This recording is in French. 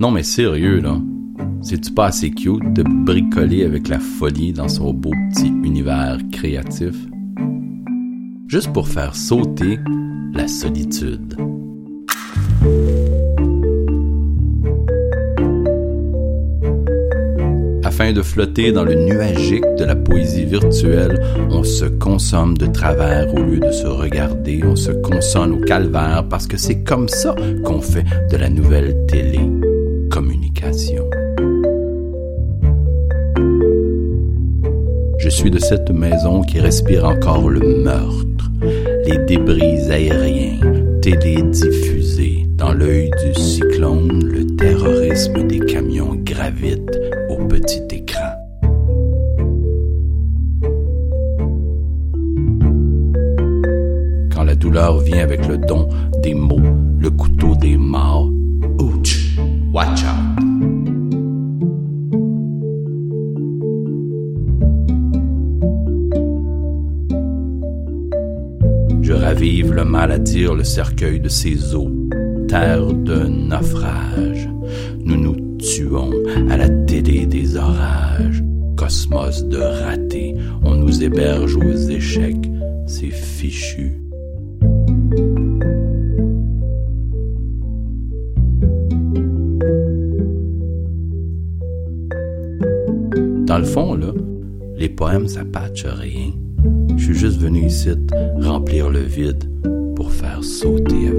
Non mais sérieux là, c'est-tu pas assez cute de bricoler avec la folie dans son beau petit univers créatif? Juste pour faire sauter la solitude. Afin de flotter dans le nuagique de la poésie virtuelle, on se consomme de travers au lieu de se regarder, on se consonne au calvaire parce que c'est comme ça qu'on fait de la nouvelle télécommunication. Je suis de cette maison qui respire encore le meurtre, les débris aériens télédiffusés dans l'œil du cyclone, le terrorisme des camions gravitent petit écran. Quand la douleur vient avec le don ravive le mal à dire le cercueil de ses eaux, terre de naufrage. Nous nous tuons à la télé des orages, cosmos de ratés, on nous héberge aux échecs, c'est fichu. Dans le fond, là, les poèmes, ça patche rien. Je suis juste venu ici remplir le vide pour faire sauter